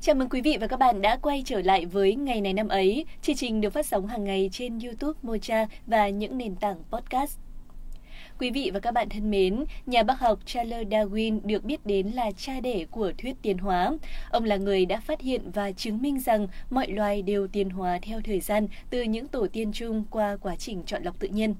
Chào mừng quý vị và các bạn đã quay trở lại với Ngày này năm ấy. Chương trình được phát sóng hàng ngày trên YouTube Mocha và những nền tảng podcast. Quý vị và các bạn thân mến, nhà bác học Charles Darwin được biết đến là cha đẻ của thuyết tiến hóa. Ông là người đã phát hiện và chứng minh rằng mọi loài đều tiến hóa theo thời gian từ những tổ tiên chung qua quá trình chọn lọc tự nhiên.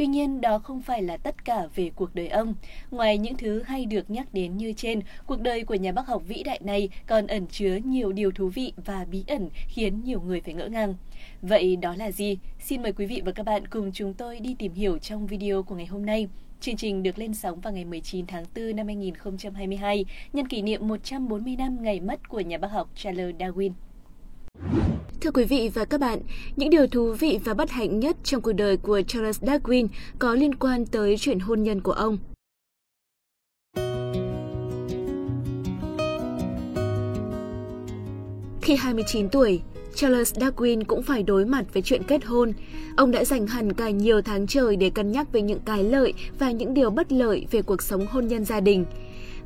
Tuy nhiên, đó không phải là tất cả về cuộc đời ông. Ngoài những thứ hay được nhắc đến như trên, cuộc đời của nhà bác học vĩ đại này còn ẩn chứa nhiều điều thú vị và bí ẩn khiến nhiều người phải ngỡ ngàng. Vậy đó là gì? Xin mời quý vị và các bạn cùng chúng tôi đi tìm hiểu trong video của ngày hôm nay. Chương trình được lên sóng vào ngày 19 tháng 4 năm 2022, nhân kỷ niệm 140 năm ngày mất của nhà bác học Charles Darwin. Thưa quý vị và các bạn, những điều thú vị và bất hạnh nhất trong cuộc đời của Charles Darwin có liên quan tới chuyện hôn nhân của ông. Khi 29 tuổi, Charles Darwin cũng phải đối mặt với chuyện kết hôn. Ông đã dành hẳn cả nhiều tháng trời để cân nhắc về những cái lợi và những điều bất lợi về cuộc sống hôn nhân gia đình.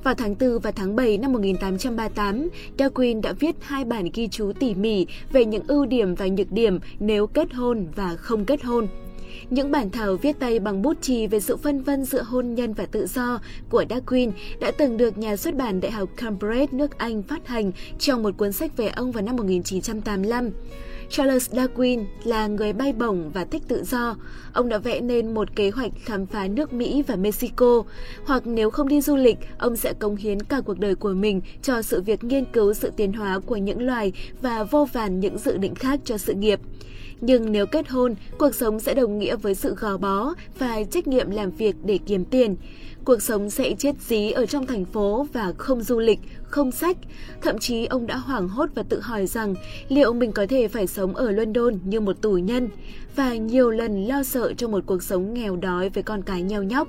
Vào tháng 4 và tháng 7 năm 1838, Darwin đã viết hai bản ghi chú tỉ mỉ về những ưu điểm và nhược điểm nếu kết hôn và không kết hôn. Những bản thảo viết tay bằng bút chì về sự phân vân giữa hôn nhân và tự do của Darwin đã từng được nhà xuất bản Đại học Cambridge nước Anh phát hành trong một cuốn sách về ông vào năm 1985. Charles Darwin là người bay bổng và thích tự do. Ông đã vẽ nên một kế hoạch khám phá nước Mỹ và Mexico. Hoặc nếu không đi du lịch, ông sẽ cống hiến cả cuộc đời của mình cho sự việc nghiên cứu sự tiến hóa của những loài và vô vàn những dự định khác cho sự nghiệp. Nhưng nếu kết hôn, cuộc sống sẽ đồng nghĩa với sự gò bó và trách nhiệm làm việc để kiếm tiền. Cuộc sống sẽ chết dí ở trong thành phố và không du lịch, không sách. Thậm chí ông đã hoảng hốt và tự hỏi rằng liệu mình có thể phải sống ở London như một tù nhân và nhiều lần lo sợ cho một cuộc sống nghèo đói với con cái nheo nhóc.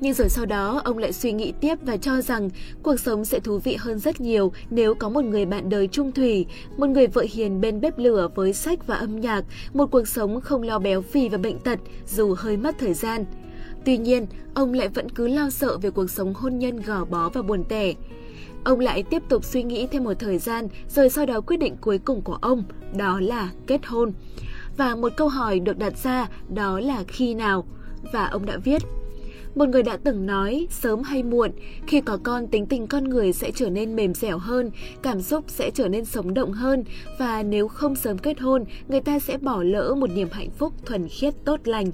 Nhưng rồi sau đó, ông lại suy nghĩ tiếp và cho rằng cuộc sống sẽ thú vị hơn rất nhiều nếu có một người bạn đời trung thủy, một người vợ hiền bên bếp lửa với sách và âm nhạc, một cuộc sống không lo béo phì và bệnh tật dù hơi mất thời gian. Tuy nhiên, ông lại vẫn cứ lo sợ về cuộc sống hôn nhân gò bó và buồn tẻ. Ông lại tiếp tục suy nghĩ thêm một thời gian rồi sau đó quyết định cuối cùng của ông, đó là kết hôn. Và một câu hỏi được đặt ra đó là khi nào? Và ông đã viết một người đã từng nói, sớm hay muộn, khi có con tính tình con người sẽ trở nên mềm dẻo hơn, cảm xúc sẽ trở nên sống động hơn và nếu không sớm kết hôn, người ta sẽ bỏ lỡ một niềm hạnh phúc thuần khiết tốt lành.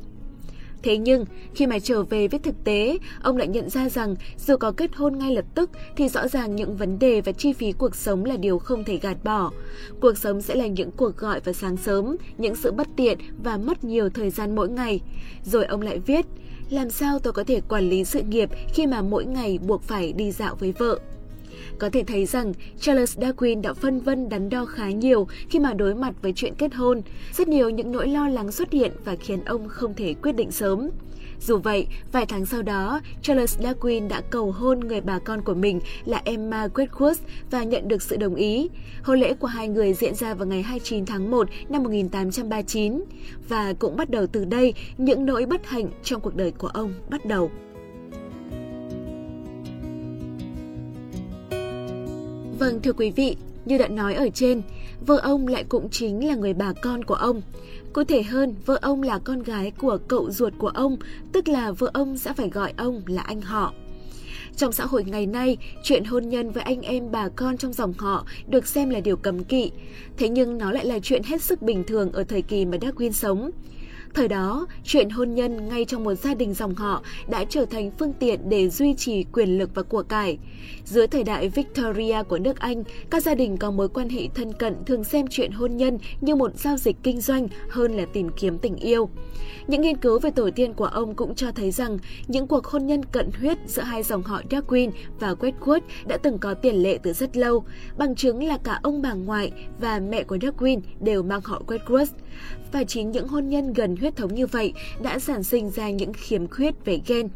Thế nhưng, khi mà trở về với thực tế, ông lại nhận ra rằng dù có kết hôn ngay lập tức thì rõ ràng những vấn đề và chi phí cuộc sống là điều không thể gạt bỏ. Cuộc sống sẽ là những cuộc gọi vào sáng sớm, những sự bất tiện và mất nhiều thời gian mỗi ngày. Rồi ông lại viết, làm sao tôi có thể quản lý sự nghiệp khi mà mỗi ngày buộc phải đi dạo với vợ. Có thể thấy rằng Charles Darwin đã phân vân đắn đo khá nhiều khi mà đối mặt với chuyện kết hôn. Rất nhiều những nỗi lo lắng xuất hiện và khiến ông không thể quyết định sớm. Dù vậy, vài tháng sau đó, Charles Darwin đã cầu hôn người bà con của mình là Emma Wedgwood và nhận được sự đồng ý. Hôn lễ của hai người diễn ra vào ngày 29 tháng 1 năm 1839 và cũng bắt đầu từ đây những nỗi bất hạnh trong cuộc đời của ông bắt đầu. Vâng thưa quý vị, như đã nói ở trên, vợ ông lại cũng chính là người bà con của ông. Cụ thể hơn, vợ ông là con gái của cậu ruột của ông, tức là vợ ông sẽ phải gọi ông là anh họ. Trong xã hội ngày nay, chuyện hôn nhân với anh em bà con trong dòng họ được xem là điều cấm kỵ. Thế nhưng nó lại là chuyện hết sức bình thường ở thời kỳ mà Darwin sống. Thời đó, chuyện hôn nhân ngay trong một gia đình dòng họ đã trở thành phương tiện để duy trì quyền lực và của cải. Dưới thời đại Victoria của nước Anh, các gia đình có mối quan hệ thân cận thường xem chuyện hôn nhân như một giao dịch kinh doanh hơn là tìm kiếm tình yêu. Những nghiên cứu về tổ tiên của ông cũng cho thấy rằng những cuộc hôn nhân cận huyết giữa hai dòng họ Darwin và Wedgwood đã từng có tiền lệ từ rất lâu, bằng chứng là cả ông bà ngoại và mẹ của Darwin đều mang họ Wedgwood. Và chính những hôn nhân gần huyết thống như vậy đã sản sinh ra những khiếm khuyết về gen.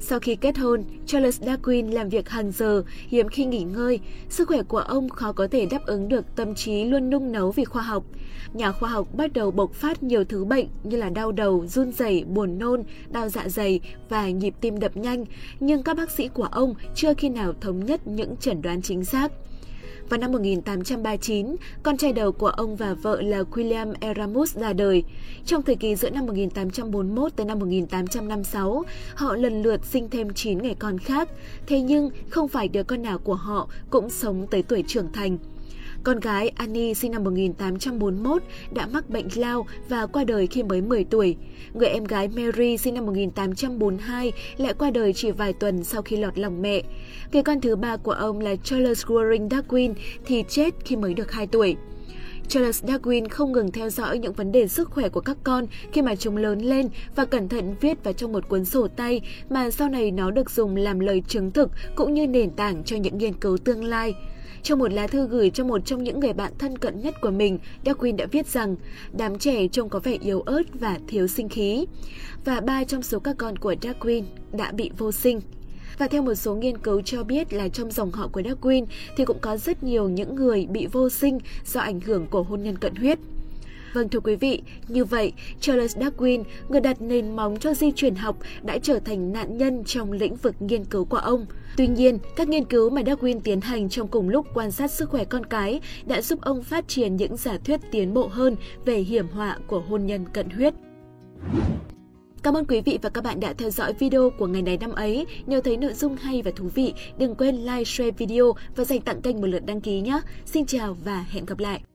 Sau khi kết hôn, Charles Darwin làm việc hàng giờ, hiếm khi nghỉ ngơi. Sức khỏe của ông khó có thể đáp ứng được tâm trí luôn nung nấu vì khoa học. Nhà khoa học bắt đầu bộc phát nhiều thứ bệnh như là đau đầu, run rẩy, buồn nôn, đau dạ dày và nhịp tim đập nhanh, nhưng các bác sĩ của ông chưa khi nào thống nhất những chẩn đoán chính xác. Vào năm 1839, con trai đầu của ông và vợ là William Eramus ra đời. Trong thời kỳ giữa năm 1841 tới năm 1856, họ lần lượt sinh thêm 9 người con khác. Thế nhưng, không phải đứa con nào của họ cũng sống tới tuổi trưởng thành. Con gái Annie sinh năm 1841 đã mắc bệnh lao và qua đời khi mới 10 tuổi. Người em gái Mary sinh năm 1842 lại qua đời chỉ vài tuần sau khi lọt lòng mẹ. Người con thứ ba của ông là Charles Waring Darwin thì chết khi mới được 2 tuổi. Charles Darwin không ngừng theo dõi những vấn đề sức khỏe của các con khi mà chúng lớn lên và cẩn thận viết vào trong một cuốn sổ tay mà sau này nó được dùng làm lời chứng thực cũng như nền tảng cho những nghiên cứu tương lai. Trong một lá thư gửi cho một trong những người bạn thân cận nhất của mình, Darwin đã viết rằng đám trẻ trông có vẻ yếu ớt và thiếu sinh khí. Và ba trong số các con của Darwin đã bị vô sinh. Và theo một số nghiên cứu cho biết là trong dòng họ của Darwin thì cũng có rất nhiều những người bị vô sinh do ảnh hưởng của hôn nhân cận huyết. Vâng thưa quý vị, như vậy Charles Darwin, người đặt nền móng cho di truyền học, đã trở thành nạn nhân trong lĩnh vực nghiên cứu của ông. Tuy nhiên, các nghiên cứu mà Darwin tiến hành trong cùng lúc quan sát sức khỏe con cái đã giúp ông phát triển những giả thuyết tiến bộ hơn về hiểm họa của hôn nhân cận huyết. Cảm ơn quý vị và các bạn đã theo dõi video của ngày này năm ấy. Nếu thấy nội dung hay và thú vị, đừng quên like, share video và dành tặng kênh một lượt đăng ký nhé. Xin chào và hẹn gặp lại!